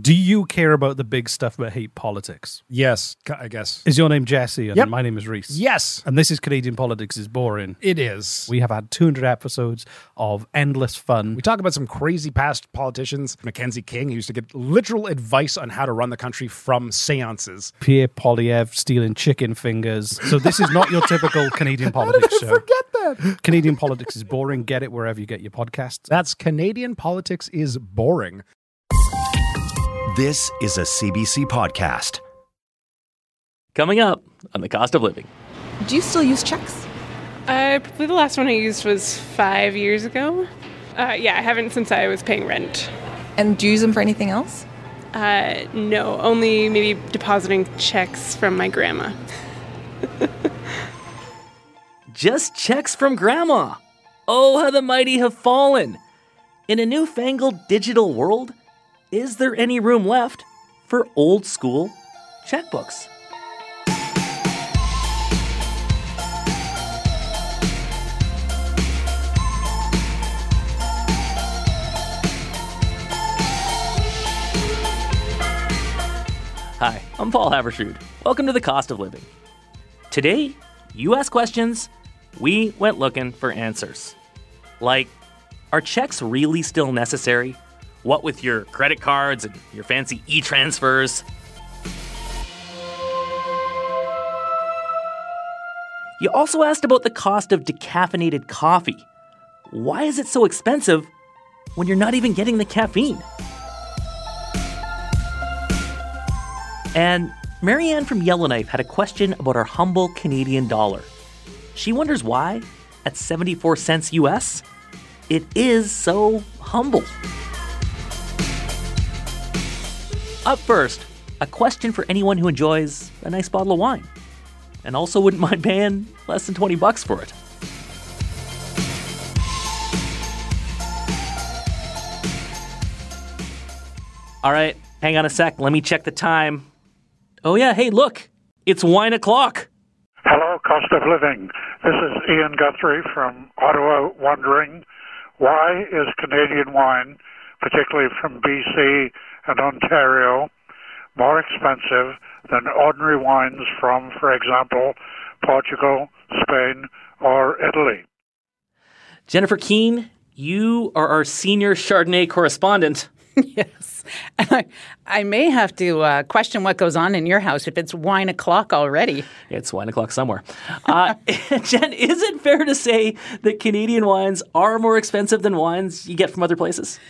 Do you care about the big stuff but hate politics? Yes, I guess. Is your name Jesse? And Yep. my name is Reese. Yes, And this is Canadian Politics is Boring. it is. We have had 200 episodes of endless fun. We talk about some crazy past politicians. Mackenzie King used to get literal advice on how to run the country from seances. Pierre Poilievre stealing chicken fingers. So this is not your typical Canadian politics show. Forget that. Canadian politics is boring. Get it wherever you get your podcasts. That's Canadian politics is boring. This is a CBC podcast. Coming up on the cost of living. Do you still use checks? Uh, probably the last one I used was five years ago. Uh, yeah, I haven't since I was paying rent. And do you use them for anything else? Uh, no, only maybe depositing checks from my grandma. Just checks from grandma. Oh, how the mighty have fallen. In a newfangled digital world, is there any room left for old school checkbooks? Hi, I'm Paul Haavardsrud. Welcome to the Cost of Living. Today, you ask questions, we went looking for answers. Like, are checks really still necessary? What with your credit cards and your fancy e transfers? You also asked about the cost of decaffeinated coffee. Why is it so expensive when you're not even getting the caffeine? And Marianne from Yellowknife had a question about our humble Canadian dollar. She wonders why, at 74 cents US, it is so humble. Up first, a question for anyone who enjoys a nice bottle of wine and also wouldn't mind paying less than 20 bucks for it. All right, hang on a sec. Let me check the time. Oh, yeah, hey, look, it's wine o'clock. Hello, cost of living. This is Ian Guthrie from Ottawa wondering why is Canadian wine, particularly from BC and Ontario, more expensive than ordinary wines from, for example, Portugal, Spain, or Italy? Jennifer Keene, you are our senior Chardonnay correspondent. Yes. And I, I may have to uh, question what goes on in your house if it's wine o'clock already. It's wine o'clock somewhere. Uh, Jen, is it fair to say that Canadian wines are more expensive than wines you get from other places?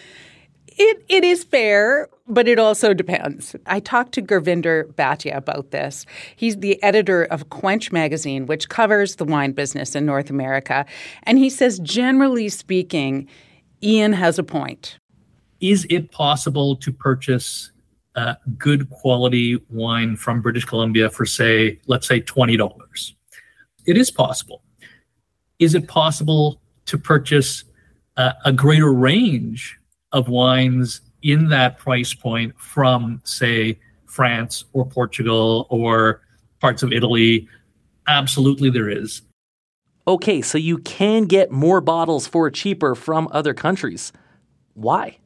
It, it is fair, but it also depends. I talked to Gurvinder Bhatia about this. He's the editor of Quench magazine, which covers the wine business in North America. And he says, generally speaking, Ian has a point. is it possible to purchase uh, good quality wine from British Columbia for, say, let's say $20? It is possible. Is it possible to purchase uh, a greater range of wines in that price point from, say, France or Portugal or parts of Italy? Absolutely, there is. Okay, so you can get more bottles for cheaper from other countries. Why?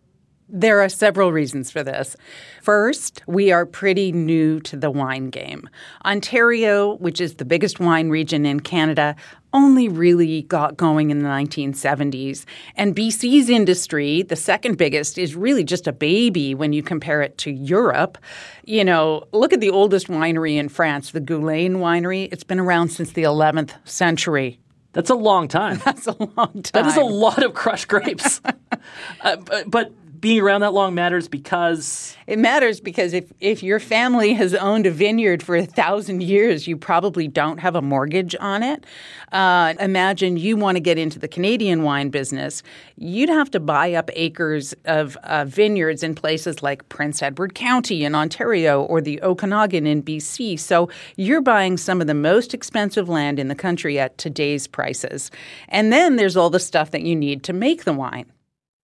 There are several reasons for this. First, we are pretty new to the wine game. Ontario, which is the biggest wine region in Canada, only really got going in the 1970s. And BC's industry, the second biggest, is really just a baby when you compare it to Europe. You know, look at the oldest winery in France, the Goulaine Winery. It's been around since the 11th century. That's a long time. That's a long time. That is a lot of crushed grapes. uh, but, but being around that long matters because It matters because if, if your family has owned a vineyard for a thousand years, you probably don't have a mortgage on it. Uh, imagine you want to get into the Canadian wine business. You'd have to buy up acres of uh, vineyards in places like Prince Edward County in Ontario or the Okanagan in BC. So you're buying some of the most expensive land in the country at today's prices. And then there's all the stuff that you need to make the wine.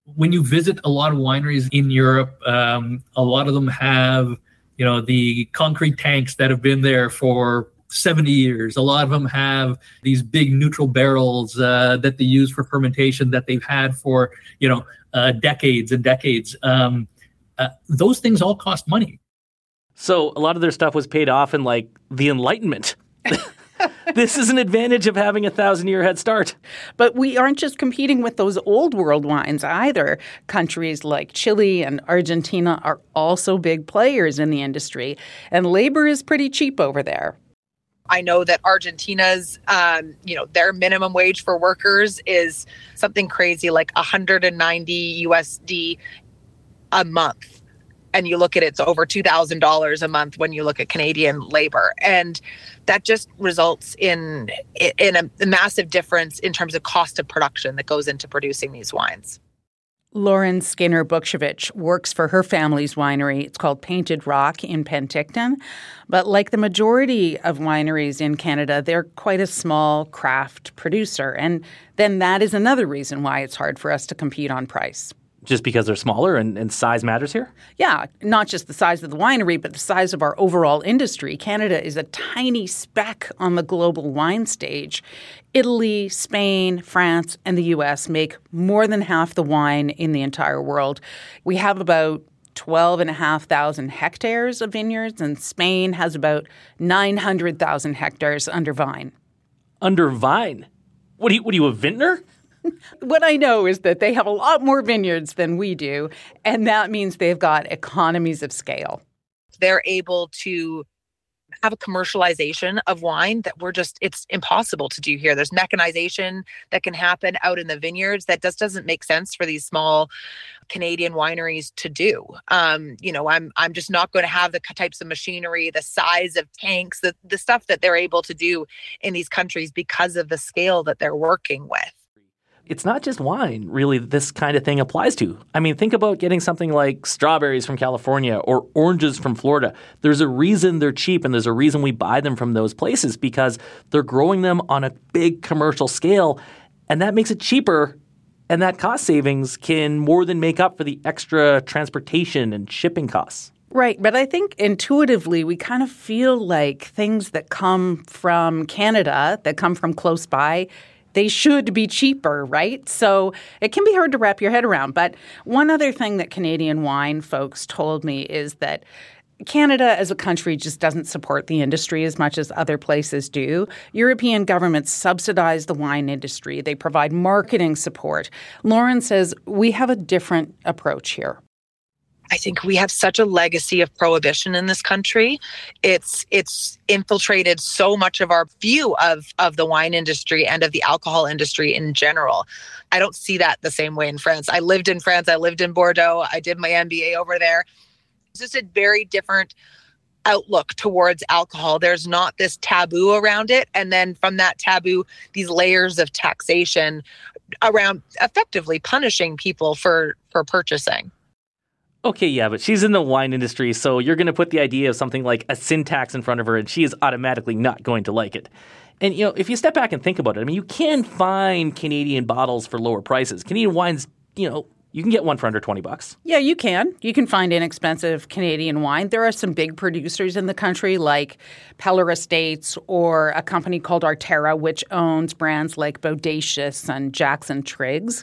When you visit a lot of wineries in Europe, um, a lot of them have, you know, the concrete tanks that have been there for 70 years. A lot of them have these big neutral barrels uh, that they use for fermentation that they've had for, you know, uh, decades and decades. Um, Uh, those things all cost money. So a lot of their stuff was paid off in like the Enlightenment. this is an advantage of having a thousand year head start. But we aren't just competing with those old world wines either. Countries like Chile and Argentina are also big players in the industry, and labor is pretty cheap over there. I know that Argentina's, um, you know, their minimum wage for workers is something crazy like 190 USD a month. And you look at it, it's over $2,000 a month when you look at Canadian labor. And that just results in, in a, a massive difference in terms of cost of production that goes into producing these wines. Lauren Skinner Bukshevich works for her family's winery. It's called Painted Rock in Penticton. But like the majority of wineries in Canada, they're quite a small craft producer. And then that is another reason why it's hard for us to compete on price just because they're smaller and, and, size matters here? Yeah, not just the size of the winery, but the size of our overall industry. Canada is a tiny speck on the global wine stage. Italy, Spain, France, and the US make more than half the wine in the entire world. We have about 12,500 hectares of vineyards, and Spain has about 900,000 hectares under vine. Under vine? What are you, what are you a vintner? what I know is that they have a lot more vineyards than we do, and that means they've got economies of scale. They're able to have a commercialization of wine that we're just it's impossible to do here. There's mechanization that can happen out in the vineyards that just doesn't make sense for these small canadian wineries to do. Um, you know i'm i'm just not going to have the types of machinery the size of tanks the, the stuff that they're able to do in these countries because of the scale that they're working with it's not just wine, really, this kind of thing applies to. I mean, think about getting something like strawberries from California or oranges from Florida. There's a reason they're cheap, and there's a reason we buy them from those places because they're growing them on a big commercial scale, and that makes it cheaper. And that cost savings can more than make up for the extra transportation and shipping costs. Right. But I think intuitively, we kind of feel like things that come from Canada, that come from close by, they should be cheaper, right? So it can be hard to wrap your head around. But one other thing that Canadian wine folks told me is that Canada as a country just doesn't support the industry as much as other places do. European governments subsidize the wine industry, they provide marketing support. Lauren says we have a different approach here. I think we have such a legacy of prohibition in this country. It's it's infiltrated so much of our view of of the wine industry and of the alcohol industry in general. I don't see that the same way in France. I lived in France. I lived in Bordeaux. I did my MBA over there. It's just a very different outlook towards alcohol. There's not this taboo around it. And then from that taboo, these layers of taxation around effectively punishing people for for purchasing. Okay, yeah, but she's in the wine industry, so you're going to put the idea of something like a sin tax in front of her, and she is automatically not going to like it. And you know, if you step back and think about it, I mean, you can find Canadian bottles for lower prices. Canadian wines, you know, you can get one for under 20 bucks. Yeah, you can. You can find inexpensive Canadian wine. There are some big producers in the country like Peller Estates or a company called Arterra, which owns brands like Bodacious and Jackson Triggs.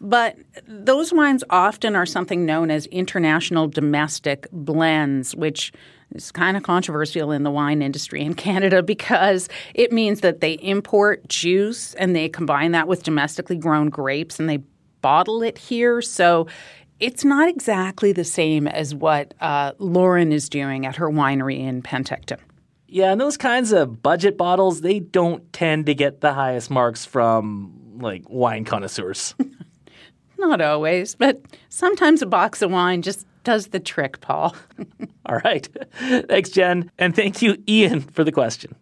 But those wines often are something known as international domestic blends, which is kind of controversial in the wine industry in Canada because it means that they import juice and they combine that with domestically grown grapes and they bottle it here. So it's not exactly the same as what uh, Lauren is doing at her winery in Penticton. Yeah, and those kinds of budget bottles, they don't tend to get the highest marks from like wine connoisseurs. not always, but sometimes a box of wine just does the trick, Paul. All right. Thanks, Jen. And thank you, Ian, for the question.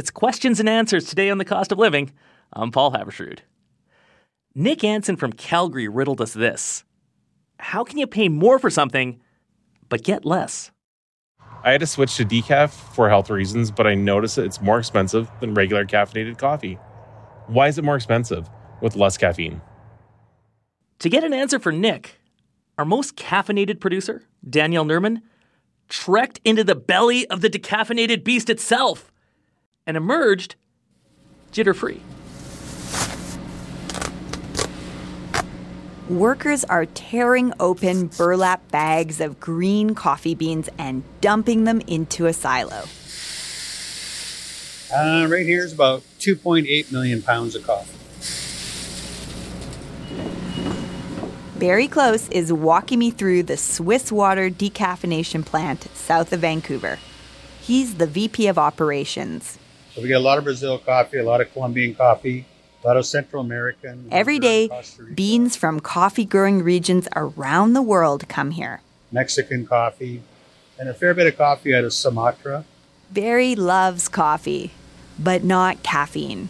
It's questions and answers today on the cost of living. I'm Paul Haavardsrud. Nick Anson from Calgary riddled us this How can you pay more for something but get less? I had to switch to decaf for health reasons, but I noticed that it's more expensive than regular caffeinated coffee. Why is it more expensive with less caffeine? To get an answer for Nick, our most caffeinated producer, Danielle Nerman, trekked into the belly of the decaffeinated beast itself and emerged jitter free. Workers are tearing open burlap bags of green coffee beans and dumping them into a silo. Uh, right here is about 2.8 million pounds of coffee. Barry Close is walking me through the Swiss Water decaffeination plant south of Vancouver. He's the VP of operations. So we get a lot of Brazil coffee, a lot of Colombian coffee, a lot of Central American. Every day, beans from coffee growing regions around the world come here. Mexican coffee, and a fair bit of coffee out of Sumatra. Barry loves coffee, but not caffeine.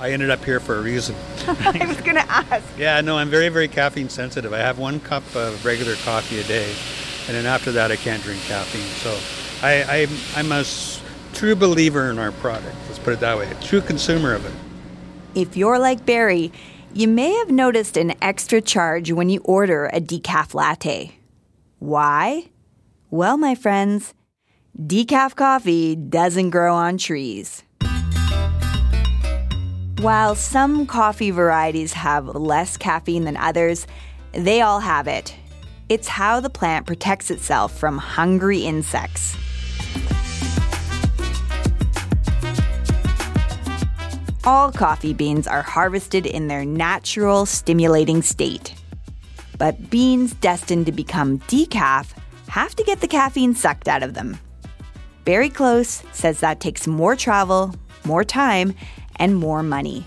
I ended up here for a reason. I was going to ask. Yeah, no, I'm very, very caffeine sensitive. I have one cup of regular coffee a day, and then after that, I can't drink caffeine. So I, I, I'm a s- true believer in our product. Let's put it that way. A true consumer of it. If you're like Barry, you may have noticed an extra charge when you order a decaf latte. Why? Well, my friends, decaf coffee doesn't grow on trees. While some coffee varieties have less caffeine than others, they all have it. It's how the plant protects itself from hungry insects. All coffee beans are harvested in their natural stimulating state. But beans destined to become decaf have to get the caffeine sucked out of them. Barry Close says that takes more travel, more time, and more money.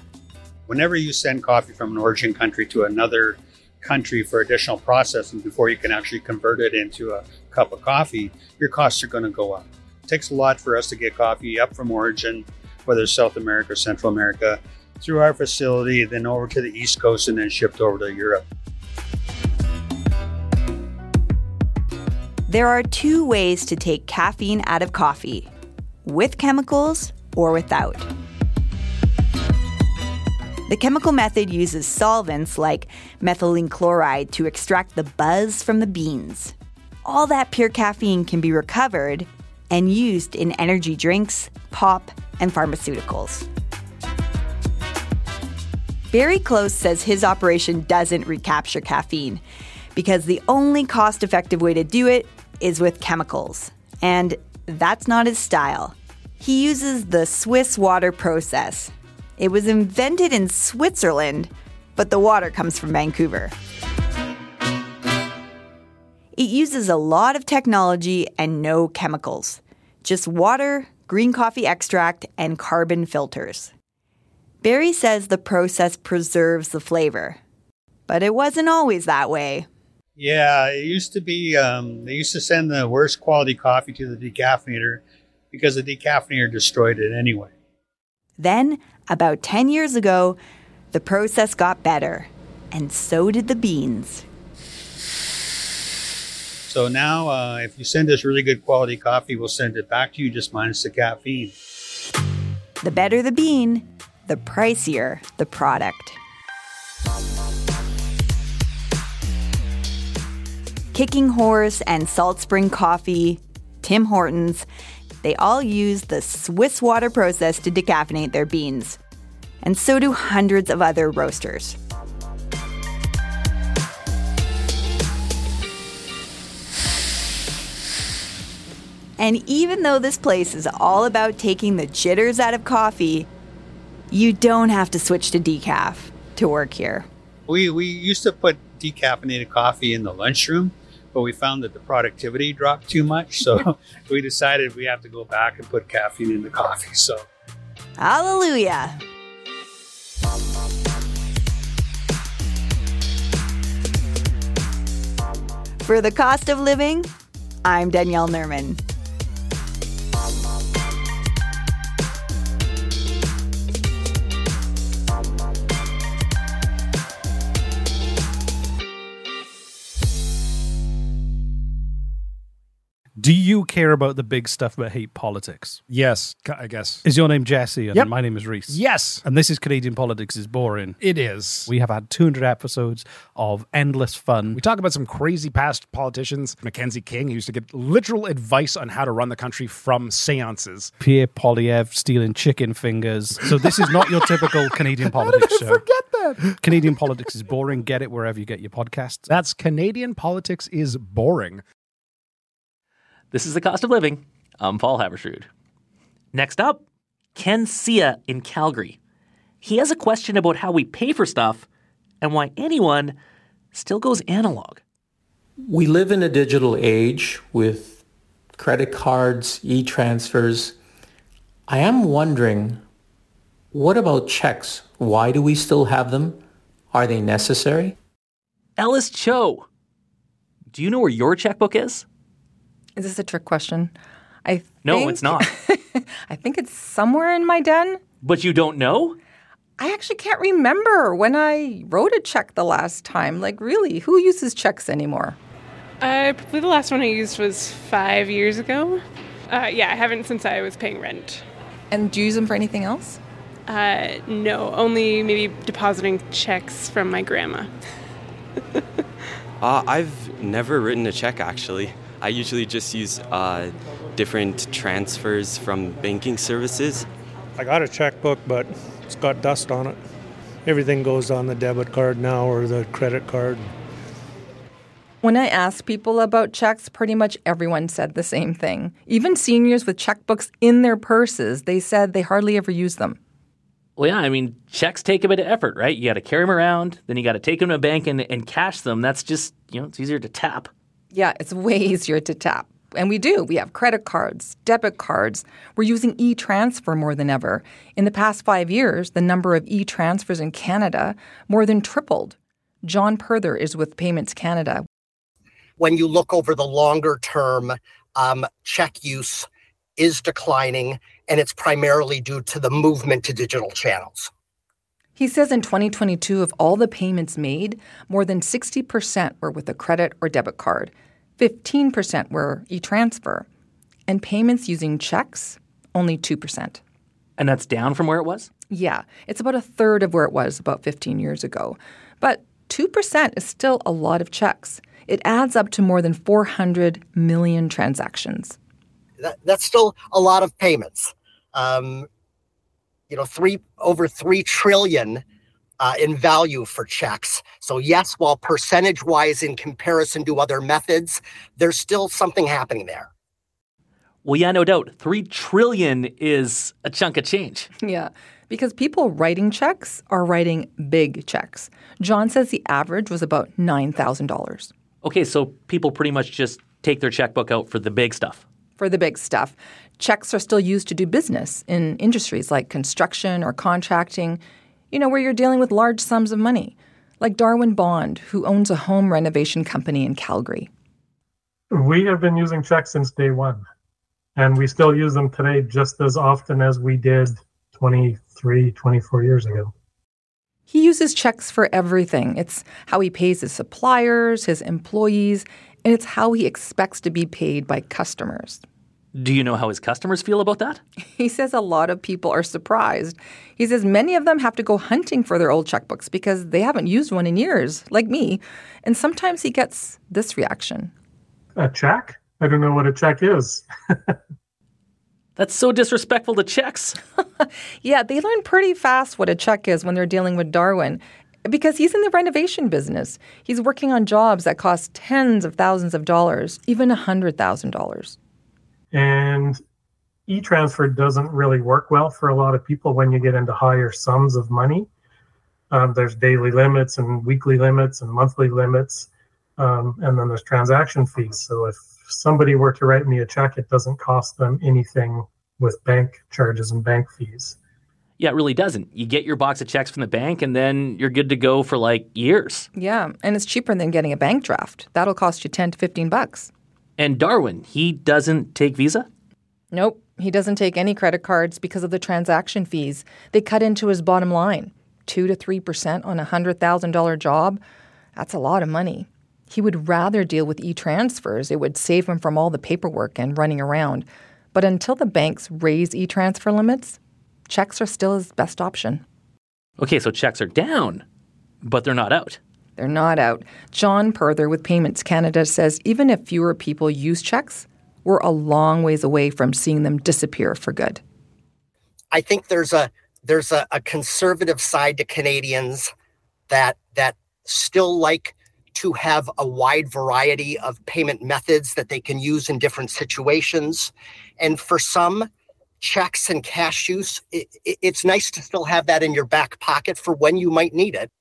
Whenever you send coffee from an origin country to another country for additional processing before you can actually convert it into a cup of coffee, your costs are going to go up. It takes a lot for us to get coffee up from origin, whether it's South America or Central America, through our facility, then over to the East Coast, and then shipped over to Europe. There are two ways to take caffeine out of coffee with chemicals or without. The chemical method uses solvents like methylene chloride to extract the buzz from the beans. All that pure caffeine can be recovered and used in energy drinks, pop, and pharmaceuticals. Barry Close says his operation doesn't recapture caffeine because the only cost effective way to do it is with chemicals. And that's not his style. He uses the Swiss water process. It was invented in Switzerland, but the water comes from Vancouver. It uses a lot of technology and no chemicals. Just water, green coffee extract, and carbon filters. Barry says the process preserves the flavor. But it wasn't always that way. Yeah, it used to be, um, they used to send the worst quality coffee to the decaffeinator because the decaffeinator destroyed it anyway. Then, about 10 years ago, the process got better, and so did the beans. So now, uh, if you send us really good quality coffee, we'll send it back to you just minus the caffeine. The better the bean, the pricier the product. Kicking Horse and Salt Spring Coffee, Tim Hortons, they all use the Swiss water process to decaffeinate their beans. And so do hundreds of other roasters. And even though this place is all about taking the jitters out of coffee, you don't have to switch to decaf to work here. We, we used to put decaffeinated coffee in the lunchroom, but we found that the productivity dropped too much. So we decided we have to go back and put caffeine in the coffee. So Hallelujah! For the cost of living, I'm Danielle Nerman. Do you care about the big stuff but hate politics? Yes, I guess. Is your name Jesse? And Yep. my name is Reese. Yes. And this is Canadian Politics is Boring. It is. We have had 200 episodes of endless fun. We talk about some crazy past politicians. Mackenzie King who used to get literal advice on how to run the country from seances. Pierre Poilievre stealing chicken fingers. So this is not your typical Canadian politics How did show. Forget that. Canadian politics is boring. Get it wherever you get your podcasts. That's Canadian politics is boring. This is the cost of living. I'm Paul Haavardsrud. Next up, Ken Sia in Calgary. He has a question about how we pay for stuff and why anyone still goes analog. We live in a digital age with credit cards, e-transfers. I am wondering, what about checks? Why do we still have them? Are they necessary? Ellis Cho, do you know where your checkbook is? Is this a trick question? I No, it's not. I think it's somewhere in my den. But you don't know? I actually can't remember when I wrote a check the last time. Like, really, who uses checks anymore? Uh, probably the last one I used was five years ago. Uh, yeah, I haven't since I was paying rent. And do you use them for anything else? Uh, no, only maybe depositing checks from my grandma. Uh, I've never written a check actually. I usually just use uh, different transfers from banking services. I got a checkbook, but it's got dust on it. Everything goes on the debit card now or the credit card. When I asked people about checks, pretty much everyone said the same thing. Even seniors with checkbooks in their purses, they said they hardly ever use them. Well, yeah, I mean, checks take a bit of effort, right? You got to carry them around, then you got to take them to a bank and, and cash them. That's just, you know, it's easier to tap. Yeah, it's way easier to tap. And we do. We have credit cards, debit cards. We're using e transfer more than ever. In the past five years, the number of e transfers in Canada more than tripled. John Perther is with Payments Canada. when you look over the longer term, um, check use is declining, and it's primarily due to the movement to digital channels. He says in 2022, of all the payments made, more than 60% were with a credit or debit card, 15% were e transfer, and payments using checks, only 2%. And that's down from where it was? Yeah, it's about a third of where it was about 15 years ago. But 2% is still a lot of checks. It adds up to more than 400 million transactions. That, that's still a lot of payments. Um, you know, three over three trillion uh, in value for checks. So yes, while percentage-wise in comparison to other methods, there's still something happening there. Well, yeah, no doubt. Three trillion is a chunk of change. Yeah, because people writing checks are writing big checks. John says the average was about $9,000 Okay, so people pretty much just take their checkbook out for the big stuff. for the big stuff. Checks are still used to do business in industries like construction or contracting, you know, where you're dealing with large sums of money. Like Darwin Bond, who owns a home renovation company in Calgary. We have been using checks since day one, and we still use them today just as often as we did 23, 24 years ago. He uses checks for everything. It's how he pays his suppliers, his employees, and it's how he expects to be paid by customers. Do you know how his customers feel about that? He says a lot of people are surprised. He says many of them have to go hunting for their old checkbooks because they haven't used one in years, like me. And sometimes he gets this reaction. A check? I don't know what a check is. That's so disrespectful to checks. Yeah, they learn pretty fast what a check is when they're dealing with Darwin because he's in the renovation business. He's working on jobs that cost tens of thousands of dollars, even a $100,000. And e transfer doesn't really work well for a lot of people when you get into higher sums of money. Um, there's daily limits and weekly limits and monthly limits. Um, and then there's transaction fees. So if somebody were to write me a check, it doesn't cost them anything with bank charges and bank fees. Yeah, it really doesn't. You get your box of checks from the bank and then you're good to go for like years. Yeah, and it's cheaper than getting a bank draft. That'll cost you 10 to 15 bucks. And Darwin, he doesn't take Visa? Nope, he doesn't take any credit cards because of the transaction fees. They cut into his bottom line. 2 to 3% on a $100,000 job. That's a lot of money. He would rather deal with e transfers, it would save him from all the paperwork and running around. But until the banks raise e transfer limits, checks are still his best option. Okay, so checks are down, but they're not out. They're not out. John Perther with Payments Canada says even if fewer people use checks, we're a long ways away from seeing them disappear for good. I think there's a there's a, a conservative side to Canadians that that still like to have a wide variety of payment methods that they can use in different situations. And for some, checks and cash use, it, it, it's nice to still have that in your back pocket for when you might need it.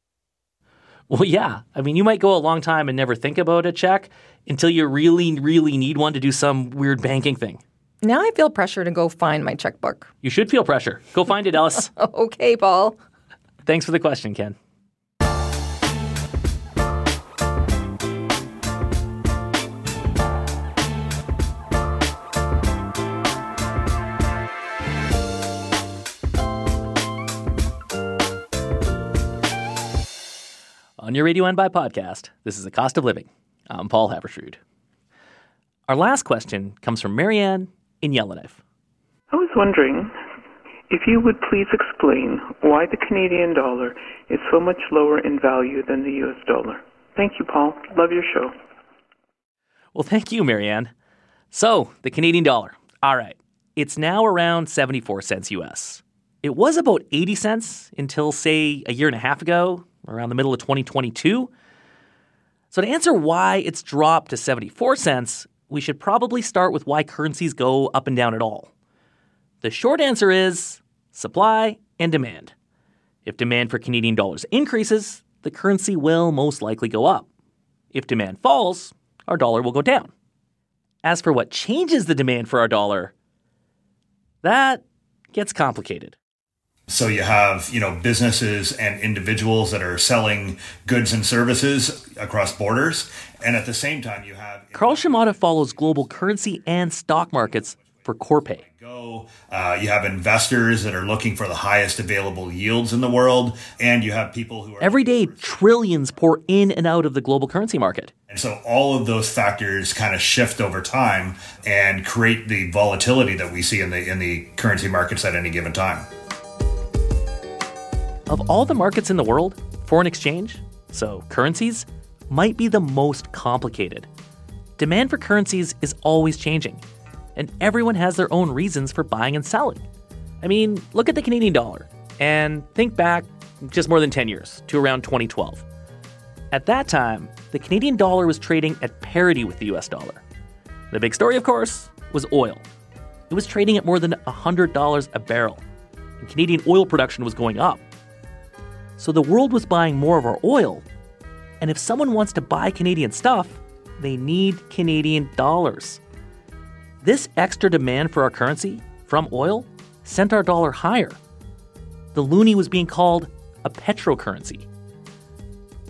Well, yeah. I mean, you might go a long time and never think about a check until you really, really need one to do some weird banking thing. Now I feel pressure to go find my checkbook. You should feel pressure. Go find it, Ellis. okay, Paul. Thanks for the question, Ken. On your Radio NBI podcast, this is The Cost of Living. I'm Paul Haavardsrud. Our last question comes from Marianne in Yellowknife. I was wondering if you would please explain why the Canadian dollar is so much lower in value than the US dollar. Thank you, Paul. Love your show. Well, thank you, Marianne. So, the Canadian dollar. All right. It's now around 74 cents US. It was about 80 cents until, say, a year and a half ago, around the middle of 2022. So, to answer why it's dropped to 74 cents, we should probably start with why currencies go up and down at all. The short answer is supply and demand. If demand for Canadian dollars increases, the currency will most likely go up. If demand falls, our dollar will go down. As for what changes the demand for our dollar, that gets complicated. So you have, you know, businesses and individuals that are selling goods and services across borders. And at the same time, you have Karl Schamotta follows global currency and stock markets for Corpay. Go. Uh, you have investors that are looking for the highest available yields in the world, and you have people who are every day trillions pour in and out of the global currency market. And so all of those factors kind of shift over time and create the volatility that we see in the in the currency markets at any given time. Of all the markets in the world, foreign exchange, so currencies, might be the most complicated. Demand for currencies is always changing, and everyone has their own reasons for buying and selling. I mean, look at the Canadian dollar and think back just more than 10 years to around 2012. At that time, the Canadian dollar was trading at parity with the US dollar. The big story, of course, was oil. It was trading at more than $100 a barrel, and Canadian oil production was going up. So the world was buying more of our oil. And if someone wants to buy Canadian stuff, they need Canadian dollars. This extra demand for our currency from oil sent our dollar higher. The loonie was being called a petrocurrency.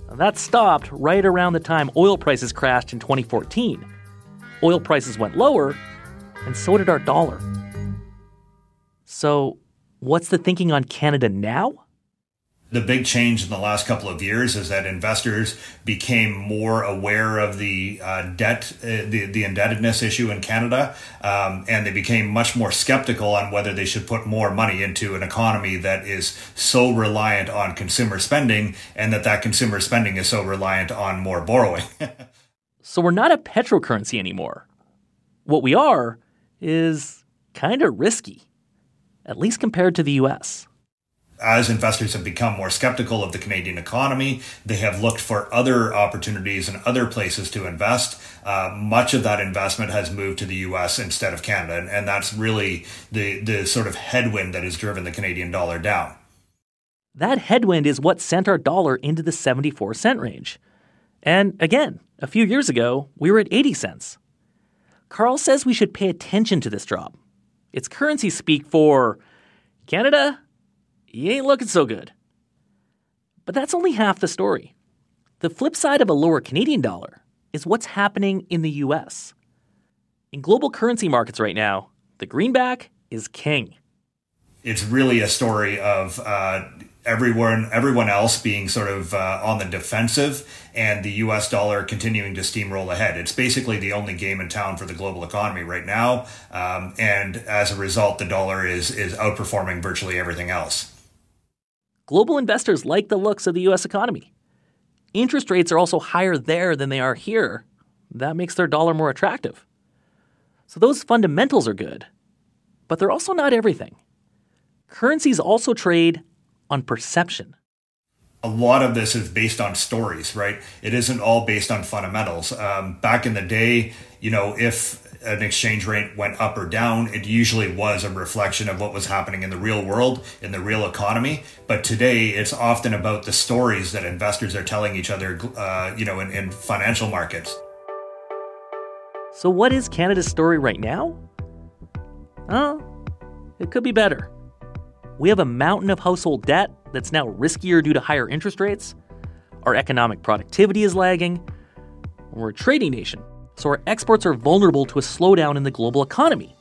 Now, that stopped right around the time oil prices crashed in 2014. Oil prices went lower, and so did our dollar. So, what's the thinking on Canada now? The big change in the last couple of years is that investors became more aware of the uh, debt, uh, the, the indebtedness issue in Canada, um, and they became much more skeptical on whether they should put more money into an economy that is so reliant on consumer spending and that that consumer spending is so reliant on more borrowing. so we're not a petrocurrency anymore. What we are is kind of risky, at least compared to the US as investors have become more skeptical of the Canadian economy, they have looked for other opportunities and other places to invest. Uh, much of that investment has moved to the U.S. instead of Canada, and, and that's really the the sort of headwind that has driven the Canadian dollar down. That headwind is what sent our dollar into the 74 cent range. And again, a few years ago, we were at 80 cents. Carl says we should pay attention to this drop. It's currency speak for Canada, you ain't looking so good. But that's only half the story. The flip side of a lower Canadian dollar is what's happening in the US. In global currency markets right now, the greenback is king. It's really a story of uh, everyone everyone else being sort of uh, on the defensive and the US dollar continuing to steamroll ahead. It's basically the only game in town for the global economy right now. Um, and as a result, the dollar is is outperforming virtually everything else. Global investors like the looks of the US economy. Interest rates are also higher there than they are here. That makes their dollar more attractive. So those fundamentals are good, but they're also not everything. Currencies also trade on perception. A lot of this is based on stories, right? It isn't all based on fundamentals. Um, back in the day, you know, if an exchange rate went up or down, it usually was a reflection of what was happening in the real world, in the real economy. But today, it's often about the stories that investors are telling each other, uh, you know, in, in financial markets. So, what is Canada's story right now? Oh, it could be better. We have a mountain of household debt that's now riskier due to higher interest rates. Our economic productivity is lagging. We're a trading nation, so our exports are vulnerable to a slowdown in the global economy.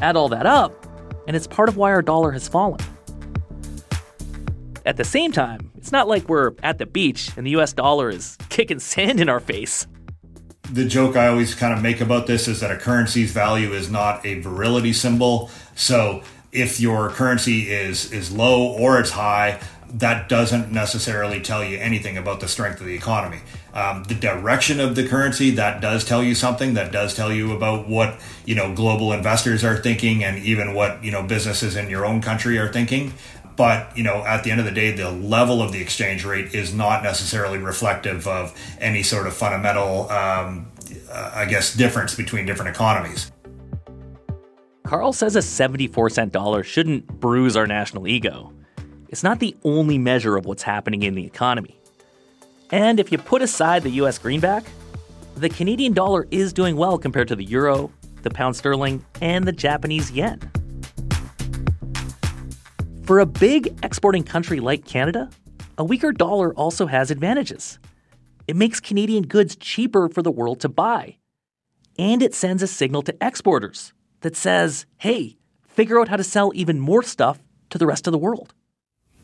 Add all that up, and it's part of why our dollar has fallen. At the same time, it's not like we're at the beach and the US dollar is kicking sand in our face. The joke I always kind of make about this is that a currency's value is not a virility symbol. So if your currency is is low or it's high, that doesn't necessarily tell you anything about the strength of the economy. Um, the direction of the currency that does tell you something. That does tell you about what you know global investors are thinking, and even what you know businesses in your own country are thinking. But you know, at the end of the day, the level of the exchange rate is not necessarily reflective of any sort of fundamental, um, I guess, difference between different economies. Carl says a 74 cent dollar shouldn't bruise our national ego. It's not the only measure of what's happening in the economy. And if you put aside the US greenback, the Canadian dollar is doing well compared to the euro, the pound sterling, and the Japanese yen. For a big exporting country like Canada, a weaker dollar also has advantages. It makes Canadian goods cheaper for the world to buy. And it sends a signal to exporters that says, hey, figure out how to sell even more stuff to the rest of the world.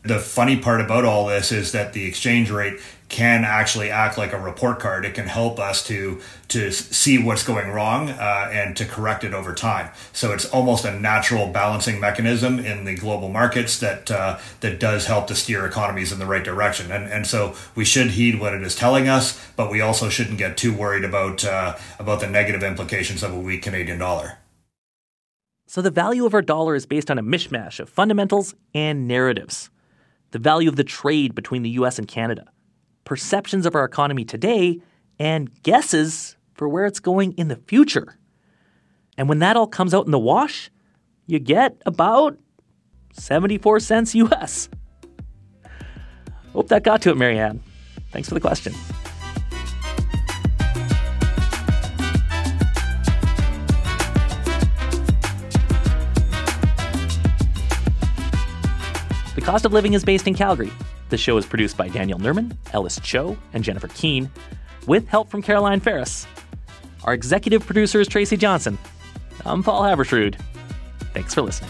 The funny part about all this is that the exchange rate can actually act like a report card. It can help us to to see what's going wrong uh, and to correct it over time. So it's almost a natural balancing mechanism in the global markets that uh, that does help to steer economies in the right direction. And and so we should heed what it is telling us, but we also shouldn't get too worried about uh, about the negative implications of a weak Canadian dollar. So the value of our dollar is based on a mishmash of fundamentals and narratives. The value of the trade between the US and Canada, perceptions of our economy today, and guesses for where it's going in the future. And when that all comes out in the wash, you get about 74 cents US. Hope that got to it, Marianne. Thanks for the question. Cost of Living is based in Calgary. The show is produced by Daniel Nerman, Ellis Cho, and Jennifer Keene, with help from Caroline Ferris. Our executive producer is Tracy Johnson. I'm Paul Haavardsrud. Thanks for listening.